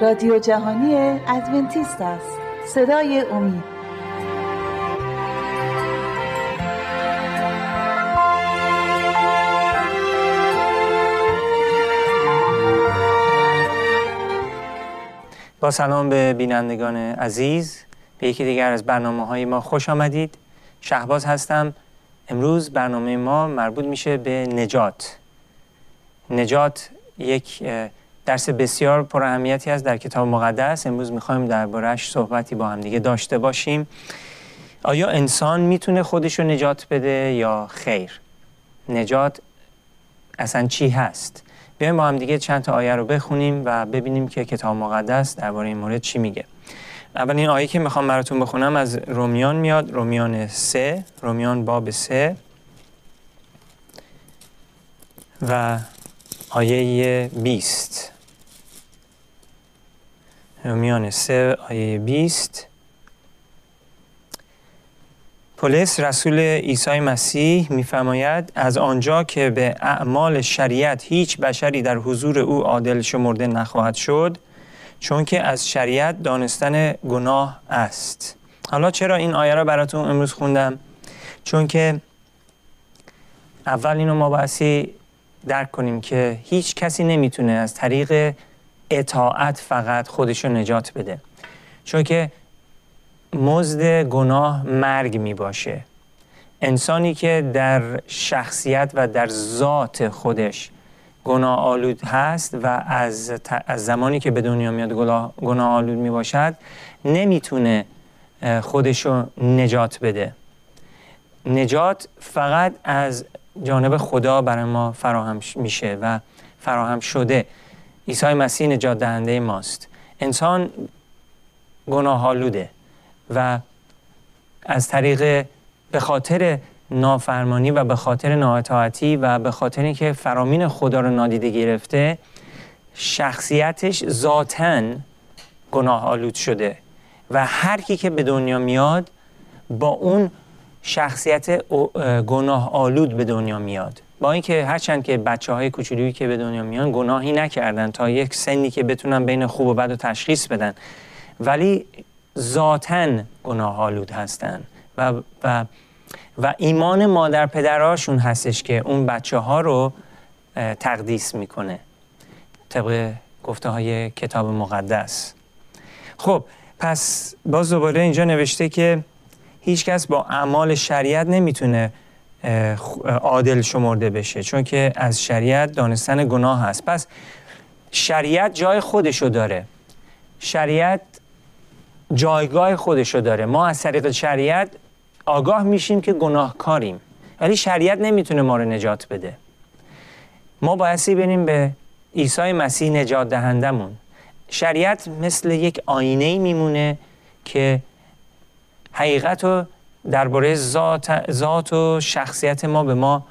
رادیو جهانی ادونتیست است. صدای امید. با سلام به بینندگان عزیز. به یکی دیگر از برنامه های ما خوش آمدید. شهباز هستم. امروز برنامه ما مربوط میشه به نجات. نجات یک درس بسیار پر اهمیتی است در کتاب مقدس. امروز می‌خوایم دربارهش صحبتی با هم دیگه داشته باشیم. آیا انسان می‌تونه خودش رو نجات بده یا خیر؟ نجات اصلا چی هست؟ بیایم با هم دیگه چند تا آیه رو بخونیم و ببینیم که کتاب مقدس درباره این مورد چی میگه. اولین آیه که می‌خوام براتون بخونم از رومیان میاد. رومیان سه رومیان باب سه و آیه 20 رومیان سه آیه 20 پولس رسول عیسی مسیح میفرماید از آنجا که به اعمال شریعت هیچ بشری در حضور او عادل شمرده نخواهد شد چون که از شریعت دانستن گناه است. حالا چرا این آیه را براتون امروز خوندم؟ چون که اول اینو ما باسی درک کنیم که هیچ کسی نمی‌تونه از طریق اطاعت فقط خودشو نجات بده. چون که مزد گناه مرگ می باشه. انسانی که در شخصیت و در ذات خودش گناه آلود هست و از, از زمانی که به دنیا میاد گناه آلود می باشد نمی‌تونه خودشو نجات بده. نجات فقط از جانب خدا برای ما فراهم میشه و فراهم شده. عیسی مسیح نجات دهنده ماست. انسان گناه آلوده و از طریق به خاطر نافرمانی و به خاطر نااطاعتی و به خاطر اینکه فرامین خدا رو نادیده گرفته شخصیتش ذاتا گناه آلود شده و هر کی که به دنیا میاد با اون شخصیت گناه آلود به دنیا میاد. با اینکه هرچند که بچه های کوچولویی که به دنیا میان گناهی نکردن تا یک سنی که بتونن بین خوب و بد و تشخیص بدن ولی ذاتا گناه آلود هستن و, و, و ایمان مادر پدراشون هستش که اون بچه ها رو تقدیس می‌کنه. طبق گفته های کتاب مقدس. خب پس باز دوباره اینجا نوشته که هیچکس با اعمال شریعت نمی‌تونه عادل شمرده بشه. چون که از شریعت دانستن گناه هست. پس شریعت جای خودشو داره. شریعت جایگاه خودشو داره. ما از طریق شریعت آگاه میشیم که گناهکاریم. ولی شریعت نمی‌تونه ما رو نجات بده. ما بایستی بریم به عیسی مسیح نجات دهندمون شریعت مثل یک آینه میمونه که حقیقت رو درباره ذات, ذات و شخصیت ما به ما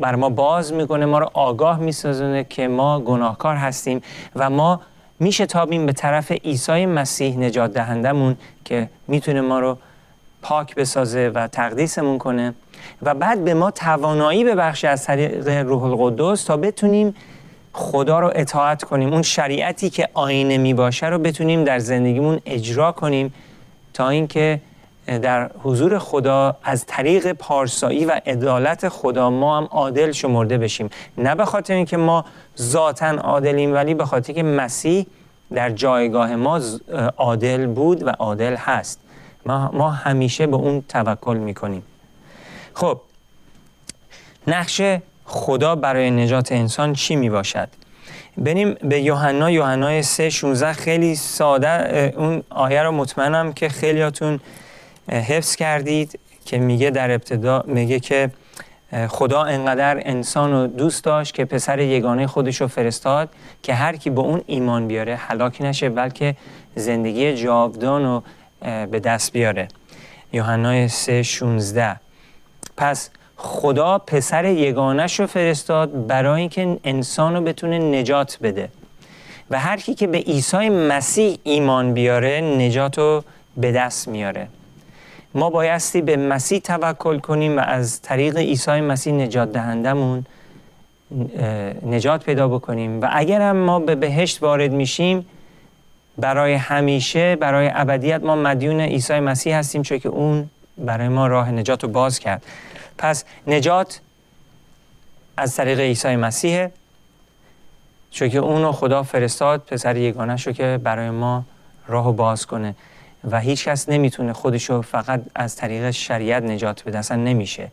بر ما باز می‌کنه ما رو آگاه میسازونه که ما گناهکار هستیم و ما میشه تابیم به طرف عیسی مسیح نجات دهندمون که می‌تونه ما رو پاک بسازه و تقدیسمون کنه. و بعد به ما توانایی ببخشه از طریق روح القدس تا بتونیم خدا رو اطاعت کنیم. اون شریعتی که آینه می باشه رو بتونیم در زندگیمون اجرا کنیم تا اینکه در حضور خدا از طریق پارسایی و عدالت خدا ما هم عادل شمرده بشیم. نه به خاطر اینکه ما ذاتا عادلیم ولی به خاطر که مسیح در جایگاه ما عادل بود و عادل هست. ما, همیشه به اون توکل می‌کنیم. خب نقش خدا برای نجات انسان چی می باشد؟ بریم به یوحنا یوحنا 3 16 خیلی ساده اون آیه رو مطمئنم که خیلیاتون حفظ کردید که میگه در ابتدا میگه که خدا انقدر انسان رو دوست داشت که پسر یگانه خودش رو فرستاد که هر کی به اون ایمان بیاره هلاک نشه بلکه زندگی جاودان رو به دست بیاره. یوحنا 3 16 پس خدا پسر یگانش رو فرستاد برای اینکه انسان رو بتونه نجات بده. و هر کی که به عیسی مسیح ایمان بیاره نجات رو به دست میاره. ما بایستی به مسیح توکل کنیم و از طریق عیسی مسیح نجات دهندمون نجات پیدا بکنیم. و اگر هم ما به بهشت وارد میشیم برای همیشه برای ابدیت ما مدیون عیسی مسیح هستیم چون که اون برای ما راه نجات رو باز کرد. پس نجات از طریق عیسی مسیحه چون که اونو خدا فرستاد پسر یگانه شو که برای ما راهو باز کنه. و هیچ کس نمی‌تونه خودشو فقط از طریق شریعت نجات بده اصلا نمیشه.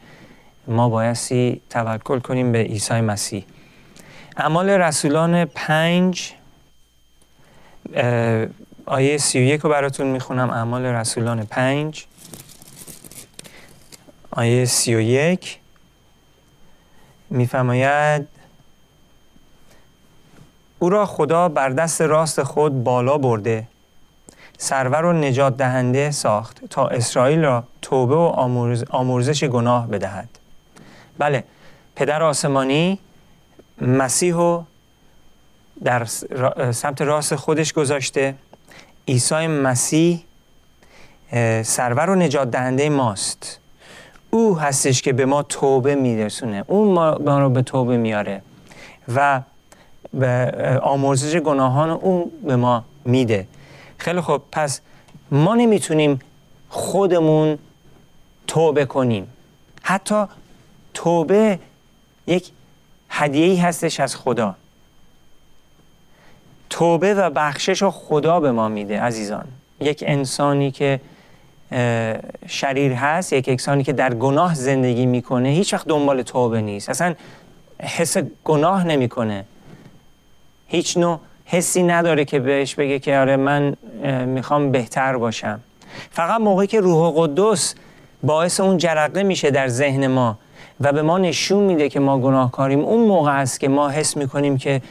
ما بایستی توکل کنیم به عیسی مسیح. اعمال رسولان پنج آیه سی و یک رو براتون می‌خونم. اعمال رسولان پنج آیه سی و یک میفرماید او را خدا بر دست راست خود بالا برده سرور و نجات دهنده ساخت تا اسرائیل را توبه و آمرزش گناه بدهد. بله پدر آسمانی مسیح رو در سمت راست خودش گذاشته. عیسی مسیح سرور و نجات دهنده ماست. او هستش که به ما توبه میرسونه. اون ما رو به توبه میاره و به آمرزش گناهان اون به ما میده. خیلی خب پس ما نمی‌تونیم خودمون توبه کنیم. حتی توبه یک هدیهی هستش از خدا. توبه و بخشش رو خدا به ما میده عزیزان. یک انسانی که شریر هست یک انسانی که در گناه زندگی می‌کنه هیچ وقت دنبال توبه نیست. اصلا حس گناه نمی‌کنه. هیچ نوع حسی نداره که بهش بگه که آره من می‌خوام بهتر باشم. فقط موقعی که روح قدس باعث اون جرقه میشه در ذهن ما و به ما نشون میده که ما گناهکاریم اون موقع است که ما حس می‌کنیم که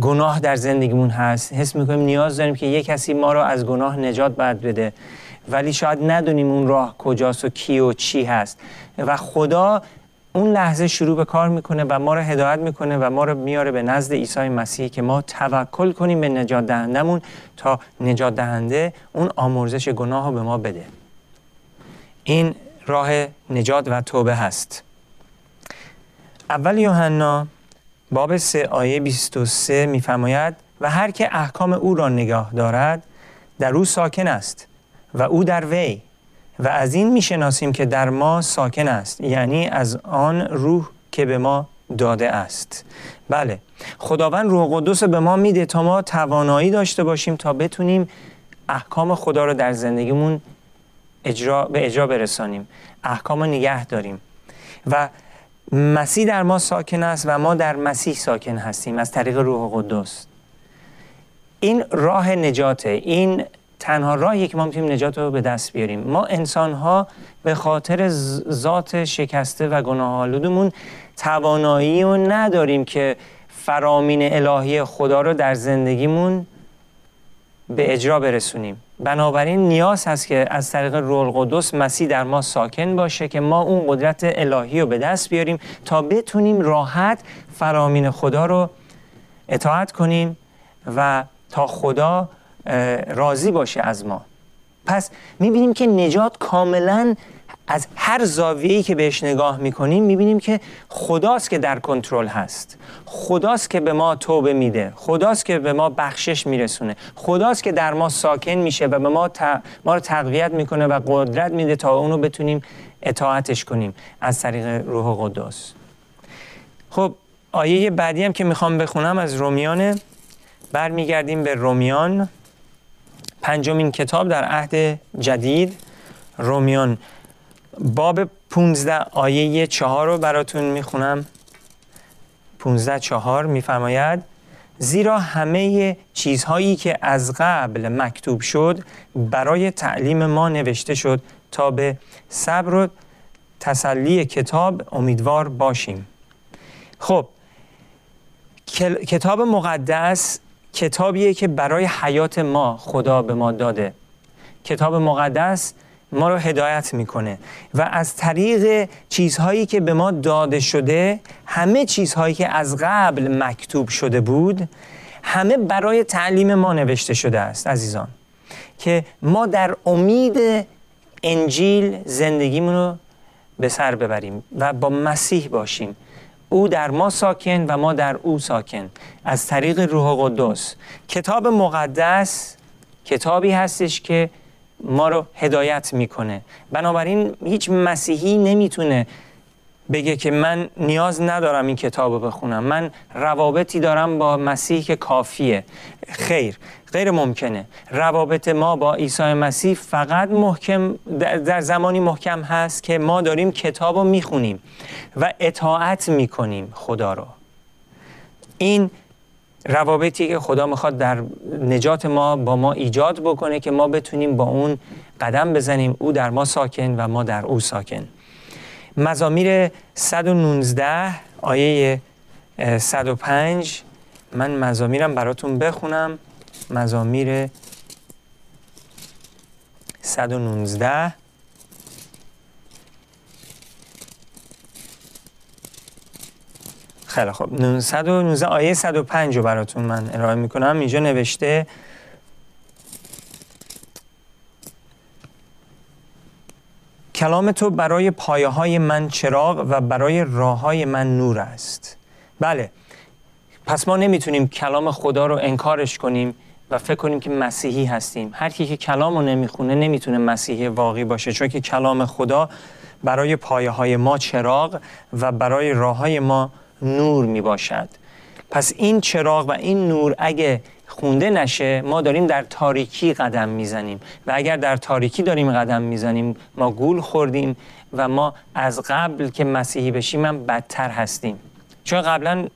گناه در زندگیمون هست. حس می‌کنیم نیاز داریم که یک کسی ما رو از گناه نجات باید بده. ولی شاید ندونیم اون راه کجاست و کی و چی هست. و خدا اون لحظه شروع به کار می‌کنه و ما رو هدایت می‌کنه و ما رو میاره به نزد عیسی مسیح که ما توکل کنیم به نجات دهندمون تا نجات دهنده اون آمرزش گناه رو به ما بده. این راه نجات و توبه هست. اول یوحنا باب 3 آیه 23 میفرماید و هر که احکام او را نگاه دارد در او ساکن است و او در وی و از این می‌شناسیم که در ما ساکن است یعنی از آن روح که به ما داده است. بله خداوند روح قدس به ما میده تا ما توانایی داشته باشیم تا بتونیم احکام خدا رو در زندگیمون اجرا به اجرا برسانیم احکام نگه داریم. و مسیح در ما ساکن است و ما در مسیح ساکن هستیم از طریق روح قدس. این راه نجاته این تنها راهی که ما می‌تونیم نجات رو به دست بیاریم. ما انسان ها به خاطر ذات شکسته و گناه آلودمون توانایی رو نداریم که فرامین الهی خدا رو در زندگیمون به اجرا برسونیم. بنابراین نیاز هست که از طریق رول قدس مسیح در ما ساکن باشه که ما اون قدرت الهی رو به دست بیاریم تا بتونیم راحت فرامین خدا رو اطاعت کنیم و تا خدا راضی باشه از ما. پس می‌بینیم که نجات کاملا از هر زاویه‌ای که بهش نگاه می‌کنیم می‌بینیم که خداست که در کنترل هست. خداست که به ما توبه میده. خداست که به ما بخشش میرسونه. خداست که در ما ساکن میشه و به ما, ما رو تقویت می‌کنه و قدرت میده تا اونو بتونیم اطاعتش کنیم. از طریق روح قدس. خب آیه بعدی هم که می‌خوام بخونم از رومیانه. برمیگردیم به رومیان. پنجمین کتاب در عهد جدید رومیان. باب 15 آیه چهار رو براتون می‌خونم. 15 چهار میفرماید زیرا همه چیزهایی که از قبل مکتوب شد برای تعلیم ما نوشته شد تا به صبر و تسلی کتاب امیدوار باشیم. خب کتاب مقدس کتابیه که برای حیات ما خدا به ما داده. کتاب مقدس ما رو هدایت می‌کنه و از طریق چیزهایی که به ما داده شده همه چیزهایی که از قبل مکتوب شده بود همه برای تعلیم ما نوشته شده است عزیزان. که ما در امید انجیل زندگیمون رو به سر ببریم و با مسیح باشیم. او در ما ساکن و ما در او ساکن. از طریق روح قدس کتاب مقدس کتابی هستش که ما رو هدایت می‌کنه. بنابراین هیچ مسیحی نمی‌تونه بگه که من نیاز ندارم این کتاب رو بخونم. من روابطی دارم با مسیح که کافیه. خیر. غیر ممکنه روابط ما با عیسی مسیح فقط محکم در زمانی محکم هست که ما داریم کتاب رو می‌خونیم و اطاعت می‌کنیم خدا رو. این روابطی که خدا می‌خواد در نجات ما با ما ایجاد بکنه که ما بتونیم با اون قدم بزنیم. او در ما ساکن و ما در او ساکن. مزامیر 119 آیه 105 من مزامیرم براتون بخونم. مزامیر 119 خیلی خب 119 آیه 105 رو براتون من ارائه می‌کنم. اینجا نوشته کلام تو برای پایه های من چراغ و برای راه های من نور است. بله. پس ما نمی‌تونیم کلام خدا رو انکارش کنیم. و فکر کنیم که مسیحی هستیم. هر کی که کلام رو نمی‌خونه نمی‌تونه مسیحی واقعی باشه چون که کلام خدا برای پایه های ما چراغ و برای راه های ما نور می باشد پس این چراغ و این نور اگه خونده نشه ما داریم در تاریکی قدم می‌زنیم. و اگر در تاریکی داریم قدم می‌زنیم ما گول خوردیم و ما از قبل که مسیحی بشیم هم بدتر هستیم. چون قبلا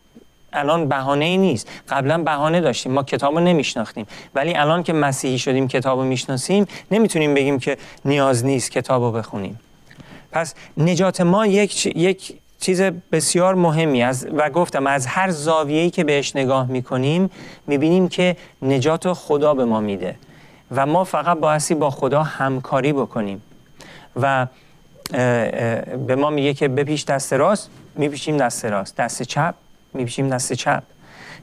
الان بهانه ای نیست. قبلا بهانه داشتیم. ما کتاب رو نمیشناختیم. ولی الان که مسیحی شدیم کتاب رو می‌شناسیم نمی‌تونیم بگیم که نیاز نیست کتاب رو بخونیم. پس نجات ما یک, یک چیز بسیار مهمی است. و گفتم از هر زاویه‌ای که بهش نگاه می‌کنیم می‌بینیم که نجات خدا به ما میده. و ما فقط بایستی با خدا همکاری بکنیم. و به ما میگه که بپیش دست راست میپیشیم دست راست. دست چپ. میپیشیم دست چپ.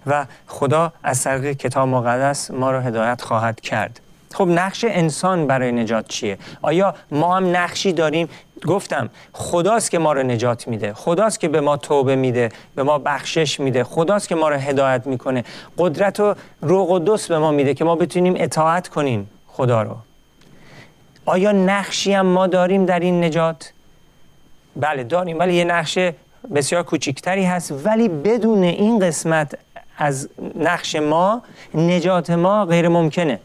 و خدا از طریق کتاب مقدس ما رو هدایت خواهد کرد. خب نقش انسان برای نجات چیه؟ آیا ما هم نقشی داریم؟ گفتم خداست که ما رو نجات میده. خداست که به ما توبه میده به ما بخشش میده. خداست که ما رو هدایت می‌کنه. قدرت و روح قدس به ما میده که ما بتونیم اطاعت کنیم خدا رو. آیا نقشی هم ما داریم در این نجات؟ بله داریم. ولی یه نقش بسیار کوچکتری هست ولی بدون این قسمت از نقش ما نجات ما غیر ممکنه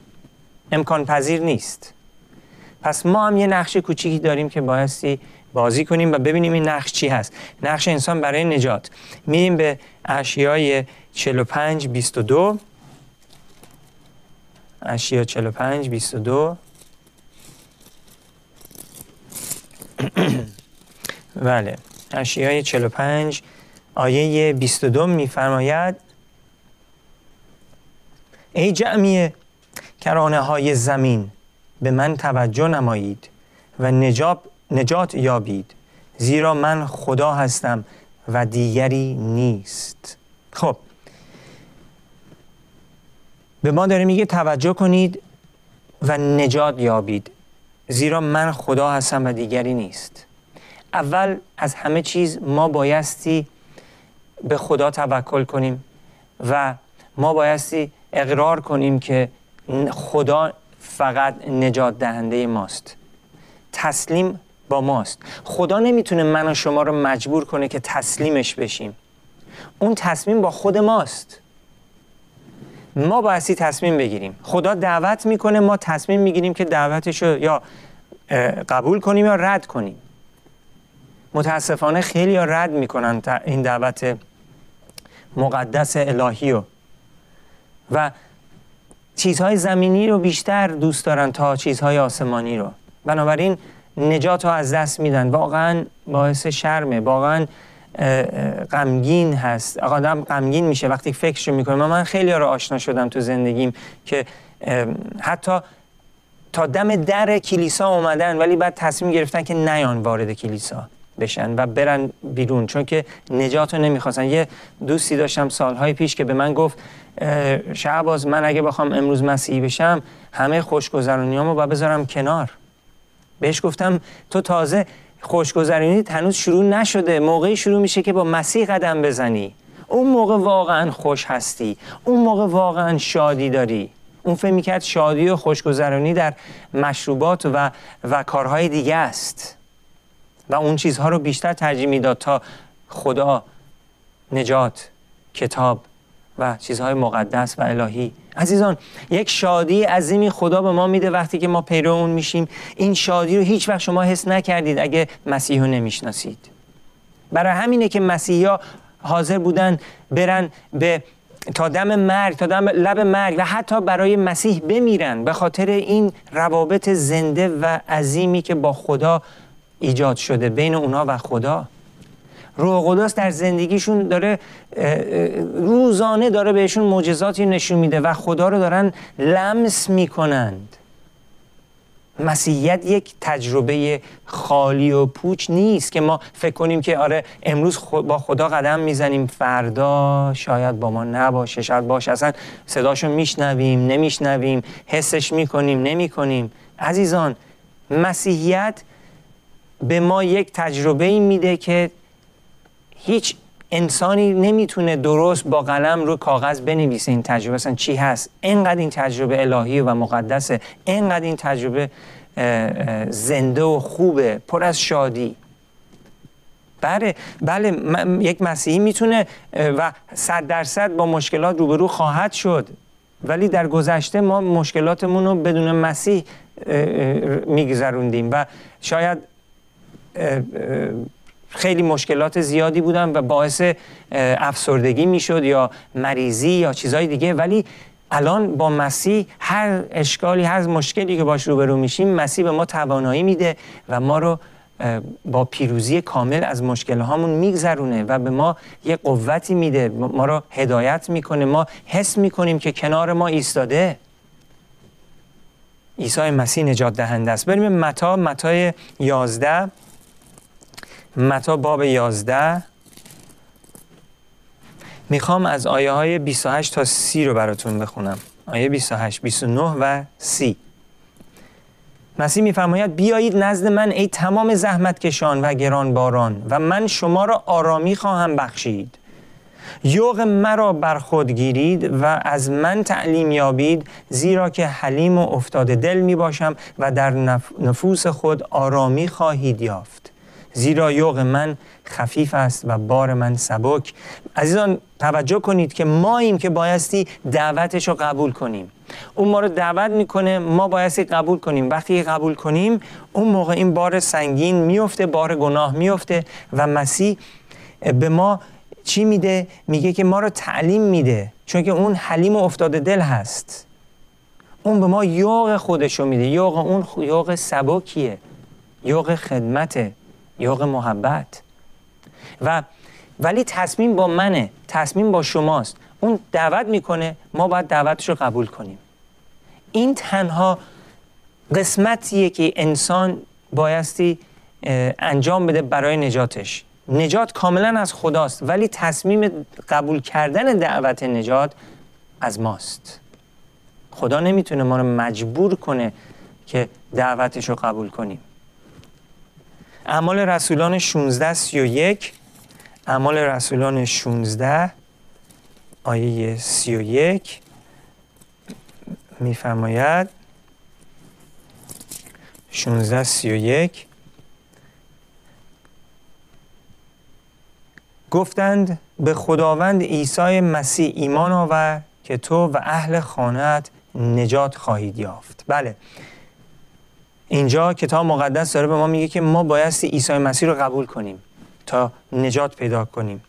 امکان پذیر نیست. پس ما هم یه نقش کوچیکی داریم که بایستی بازی کنیم و ببینیم این نقش چی هست. نقش انسان برای نجات. میریم به اشیای 45 22 اشیا 45 22 بله. اشیای 45 آیه 22 میفرماید ای جمعی کرانه های زمین به من توجه نمایید و نجات, نجات یابید زیرا من خدا هستم و دیگری نیست. خب. به ما داره میگه توجه کنید و نجات یابید زیرا من خدا هستم و دیگری نیست. اول از همه چیز ما بایستی به خدا توکل کنیم و ما بایستی اقرار کنیم که خدا فقط نجات دهنده ماست. تسلیم با ماست. خدا نمی‌تونه من و شما رو مجبور کنه که تسلیمش بشیم. اون تصمیم با خود ماست. ما بایستی تصمیم بگیریم. خدا دعوت می‌کنه ما تصمیم می‌گیریم که دعوتش رو یا قبول کنیم یا رد کنیم. متاسفانه خیلی رد می‌کنن این دعوت مقدس الهی رو. و چیزهای زمینی رو بیشتر دوست دارن تا چیزهای آسمانی رو. بنابراین نجات رو از دست میدن. واقعا باعث شرمه. واقعا غمگین هست. آدم غمگین میشه وقتی فکر می‌کنه. من خیلی رو آشنا شدم تو زندگیم که حتی تا دم در کلیسا اومدن ولی بعد تصمیم گرفتن که نیان وارد کلیسا. بشن و برن بیرون چون که نجات رو نمی‌خواستن. یه دوستی داشتم سالهای پیش که به من گفت شعباز من اگه بخوام امروز مسیحی بشم همه خوشگذرونیامو با بذارم کنار. بهش گفتم تو تازه خوشگذرانی هنوز شروع نشده موقعی شروع میشه که با مسیح قدم بزنی. اون موقع واقعا خوش هستی اون موقع واقعا شادی داری. اون فکر می‌کرد شادی و خوشگذرانی در مشروبات و, و کارهای دیگه است. و اون چیزها رو بیشتر ترجیح می‌داد تا خدا نجات کتاب و چیزهای مقدس و الهی. عزیزان یک شادی عظیمی خدا به ما میده وقتی که ما پیرو اون میشیم. این شادی رو هیچ وقت شما حس نکردید اگه مسیح رو نمی‌شناسید. برای همینه که مسیحا حاضر بودن برن به تا دم مرگ تا دم لب مرگ و حتی برای مسیح بمیرن. به خاطر این روابط زنده و عظیمی که با خدا ایجاد شده بین اونا و خدا. روح قدس در زندگیشون داره روزانه داره بهشون معجزاتی نشون میده و خدا رو دارن لمس می‌کنند. مسیحیت یک تجربه خالی و پوچ نیست که ما فکر کنیم که آره امروز با خدا قدم می‌زنیم فردا شاید با ما نباشه شاید باشه. اصلا صداشو میشنویم نمیشنویم حسش می‌کنیم نمی‌کنیم. عزیزان مسیحیت به ما یک تجربه میده که هیچ انسانی نمی‌تونه درست با قلم رو کاغذ بنویسه این تجربه. اصلا چی هست؟ اینقدر این تجربه الهی و مقدسه. اینقدر این تجربه زنده و خوبه. پر از شادی. بله بله یک مسیحی می‌تونه و صد درصد با مشکلات روبرو خواهد شد. ولی در گذشته ما مشکلاتمون رو بدون مسیح میگذروندیم. و شاید خیلی مشکلات زیادی بودن و باعث افسردگی می‌شد یا مریضی یا چیزهای دیگه. ولی الان با مسیح هر اشکالی هر مشکلی که باش روبرو میشیم مسیح به ما توانایی میده و ما رو با پیروزی کامل از مشکل هامون میگذرونه و به ما یه قوتی میده. ما رو هدایت می‌کنه. ما حس می‌کنیم که کنار ما ایستاده. عیسی مسیح نجات دهنده است. بریم متا متا 11 متا باب 11 می‌خوام از آیه های 28 تا 30 رو براتون بخونم. آیه 28 29 و 30 مسیح میفرماید بیایید نزد من ای تمام زحمت کشان و گران باران و من شما را آرامی خواهم بخشید. یوغ مرا بر خود گیرید و از من تعلیم یابید زیرا که حلیم و افتاده دل می باشم و در نفوس خود آرامی خواهید یافت. زیرا یوغ من خفیف است و بار من سبک. عزیزان توجه کنید که ماییم که بایستی دعوتش رو قبول کنیم. اون ما رو دعوت می‌کنه ما بایستی قبول کنیم. وقتی قبول کنیم اون موقع این بار سنگین میفته بار گناه میفته و مسیح به ما چی میده؟ میگه که ما رو تعلیم میده. چون که اون حلیم و افتاده دل هست. اون به ما یوغ خودشو میده. یوغ اون یوغ سبکیه. یوغ خدمته. یوغ محبت. و ولی تصمیم با منه تصمیم با شماست. اون دعوت می‌کنه ما باید دعوتش رو قبول کنیم. این تنها قسمتیه که انسان بایستی انجام بده برای نجاتش. نجات کاملا از خداست ولی تصمیم قبول کردن دعوت نجات از ماست. خدا نمی‌تونه ما رو مجبور کنه که دعوتش رو قبول کنیم. اعمال رسولان 16 31 اعمال رسولان 16 آیه 31 میفرماید 16 31 گفتند به خداوند عیسی مسیح ایمان آور که تو و اهل خانت نجات خواهید یافت. بله. اینجا کتاب مقدس داره به ما میگه که ما بایستی عیسی مسیح رو قبول کنیم تا نجات پیدا کنیم.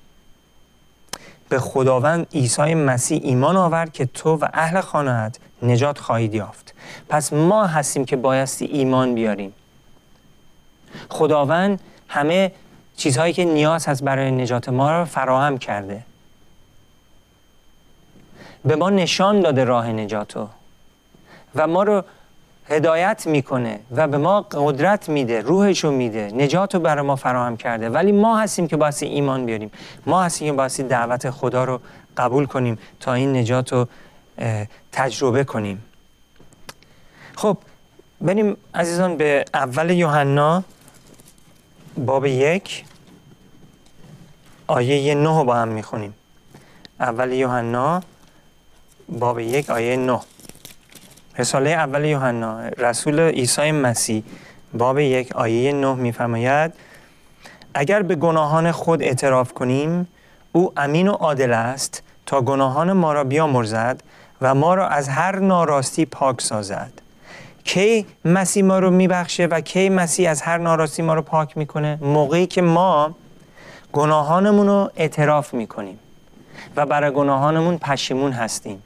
به خداوند عیسی مسیح ایمان آورد که تو و اهل خانهت نجات خواهید یافت. پس ما هستیم که بایستی ایمان بیاریم. خداوند همه چیزهایی که نیاز هست برای نجات ما رو فراهم کرده. به ما نشان داده راه نجاتو. و ما رو هدایت می‌کنه و به ما قدرت میده روحشو میده نجات رو برای ما فراهم کرده. ولی ما هستیم که باید ایمان بیاریم. ما هستیم که باید دعوت خدا رو قبول کنیم تا این نجات رو تجربه کنیم. خب بریم عزیزان به اول یوحنا باب یک آیه نه با هم می‌خونیم. اول یوحنا باب یک آیه نه. رساله اول یوحنا رسول عیسی مسیح باب یک آیه نه میفرماید اگر به گناهان خود اعتراف کنیم او امین و عادل است تا گناهان ما را بیامرزد و ما را از هر ناراستی پاک سازد. کی مسیح ما رو میبخشه و کی مسیح از هر ناراستی ما رو پاک می‌کنه؟ موقعی که ما گناهانمون رو اعتراف می‌کنیم و برای گناهانمون پشیمون هستیم.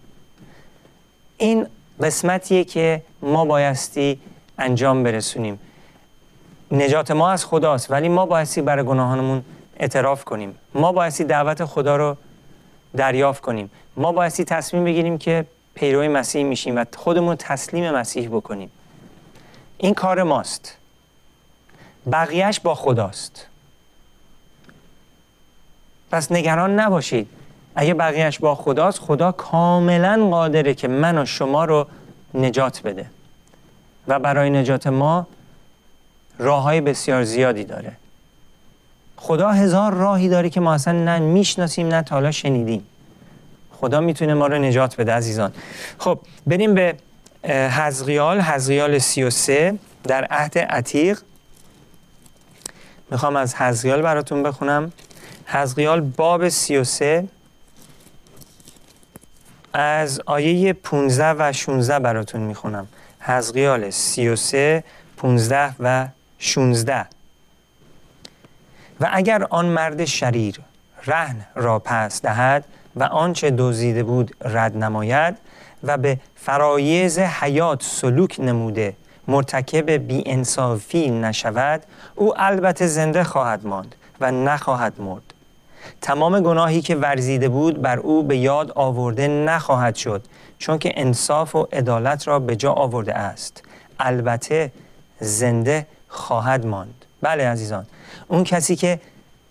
این قسمتیه که ما بایستی انجام برسونیم. نجات ما از خداست ولی ما بایستی برای گناهانمون اعتراف کنیم. ما بایستی دعوت خدا رو دریافت کنیم. ما بایستی تصمیم بگیریم که پیروی مسیح میشیم و خودمون تسلیم مسیح بکنیم. این کار ماست. بقیهش با خداست. پس نگران نباشید. اگه بقیهش با خداست خدا کاملا قادره که من و شما رو نجات بده. و برای نجات ما راه های بسیار زیادی داره. خدا هزار راهی داره که ما اصلا نه می‌شناسیم نه تالا شنیدیم. خدا می‌تونه ما رو نجات بده عزیزان. خب بریم به حزقیال حزقیال 33 در عهد عتیق. می‌خوام از حزقیال براتون بخونم. حزقیال باب 33 از آیه 15 و 16 براتون می‌خونم. حزقیال 33 15 و 16 و اگر آن مرد شریر رهن را پس دهد و آنچه دزدیده بود رد نماید و به فرایز حیات سلوک نموده مرتکب بی انصافی نشود او البته زنده خواهد ماند و نخواهد مرد. تمام گناهی که ورزیده بود بر او به یاد آورده نخواهد شد چون که انصاف و عدالت را به جا آورده است. البته زنده خواهد ماند. بله عزیزان اون کسی که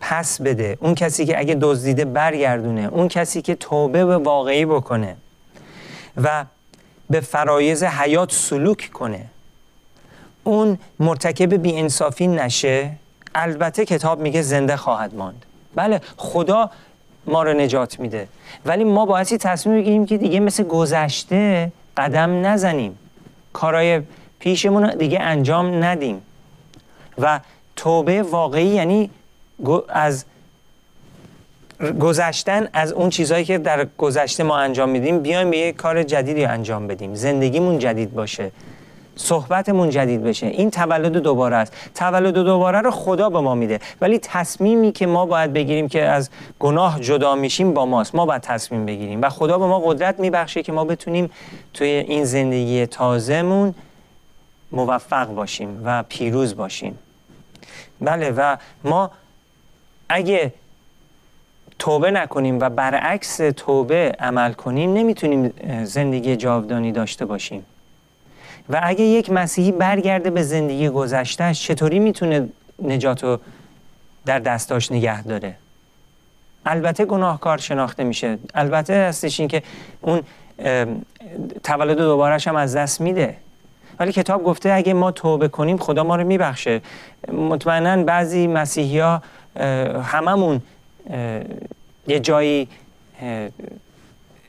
پس بده اون کسی که اگه دزدیده برگردونه اون کسی که توبه به واقعی بکنه و به فرایز حیات سلوک کنه اون مرتکب انصافی نشه. البته کتاب میگه زنده خواهد ماند. بله خدا ما رو نجات میده. ولی ما بایستی تصمیم بگیریم که دیگه مثل گذشته قدم نزنیم. کارای پیشمون دیگه انجام ندیم. و توبه واقعی یعنی از گذشتن از اون چیزهایی که در گذشته ما انجام میدیم بیایم به یه کار جدیدی انجام بدیم. زندگیمون جدید باشه. صحبتمون جدید بشه. این تولد دوباره است. تولد دوباره رو خدا به ما میده. ولی تصمیمی که ما باید بگیریم که از گناه جدا میشیم با ماست. ما باید تصمیم بگیریم. و خدا به ما قدرت میبخشه که ما بتونیم توی این زندگی تازهمون موفق باشیم و پیروز باشیم. بله و ما اگه توبه نکنیم و برعکس توبه عمل کنیم نمی‌تونیم زندگی جاودانی داشته باشیم. و اگه یک مسیحی برگرده به زندگی گذشتهش چطوری می‌تونه نجات رو در دستاش نگه داره؟ البته گناهکار شناخته میشه. البته هستش این که اون تولد دوبارش هم از دست میده. ولی کتاب گفته اگه ما توبه کنیم خدا ما رو میبخشه. مطمئنا بعضی مسیحی ها هممون یه جایی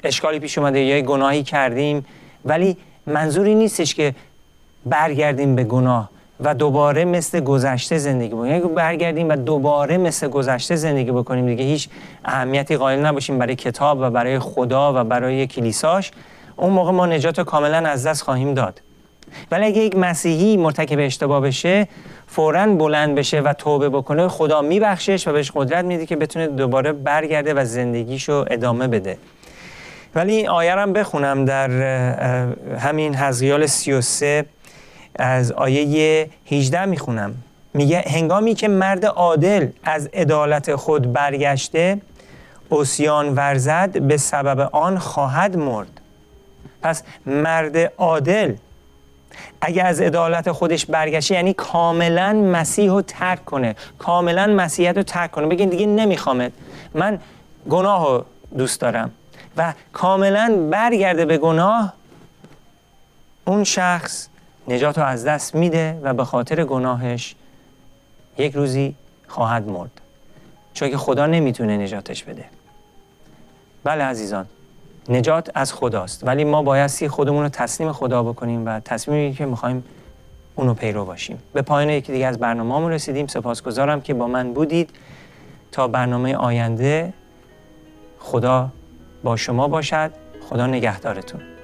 اشکالی پیش اومده یا گناهی کردیم. ولی منظوری نیستش که برگردیم به گناه و دوباره مثل گذشته زندگی بکنیم. اگه برگردیم و دوباره مثل گذشته زندگی بکنیم دیگه. هیچ اهمیتی قائل نباشیم برای کتاب و برای خدا و برای کلیساش. اون موقع ما نجات کاملا از دست خواهیم داد. ولی اگه یک مسیحی مرتکب اشتباه بشه فورا بلند بشه و توبه بکنه خدا میبخشش و بهش قدرت میده که بتونه دوباره برگرده و زندگیشو ادامه بده. ولی این آیه هم بخونم در همین حزقیال 33 از آیه 18 می‌خونم. میگه هنگامی که مرد عادل از عدالت خود برگشته اسیان ورزد به سبب آن خواهد مرد. پس مرد عادل اگر از عدالت خودش برگشه یعنی کاملا مسیح رو ترک کنه کاملا مسیحیت رو ترک کنه. بگین دیگه نمیخوامت من گناه رو دوست دارم. و کاملا برگرده به گناه اون شخص نجات رو از دست میده و به خاطر گناهش یک روزی خواهد مرد. چون که خدا نمی‌تونه نجاتش بده. بله عزیزان نجات از خداست. ولی ما بایستی خودمون رو تسلیم خدا بکنیم و تصمیمی که می‌خوایم اونو پیرو باشیم. به پایان یکی دیگه از برنامه رسیدیم. سپاسگزارم که با من بودید. تا برنامه آینده خدا با شما باشد. خدا نگهدارتون.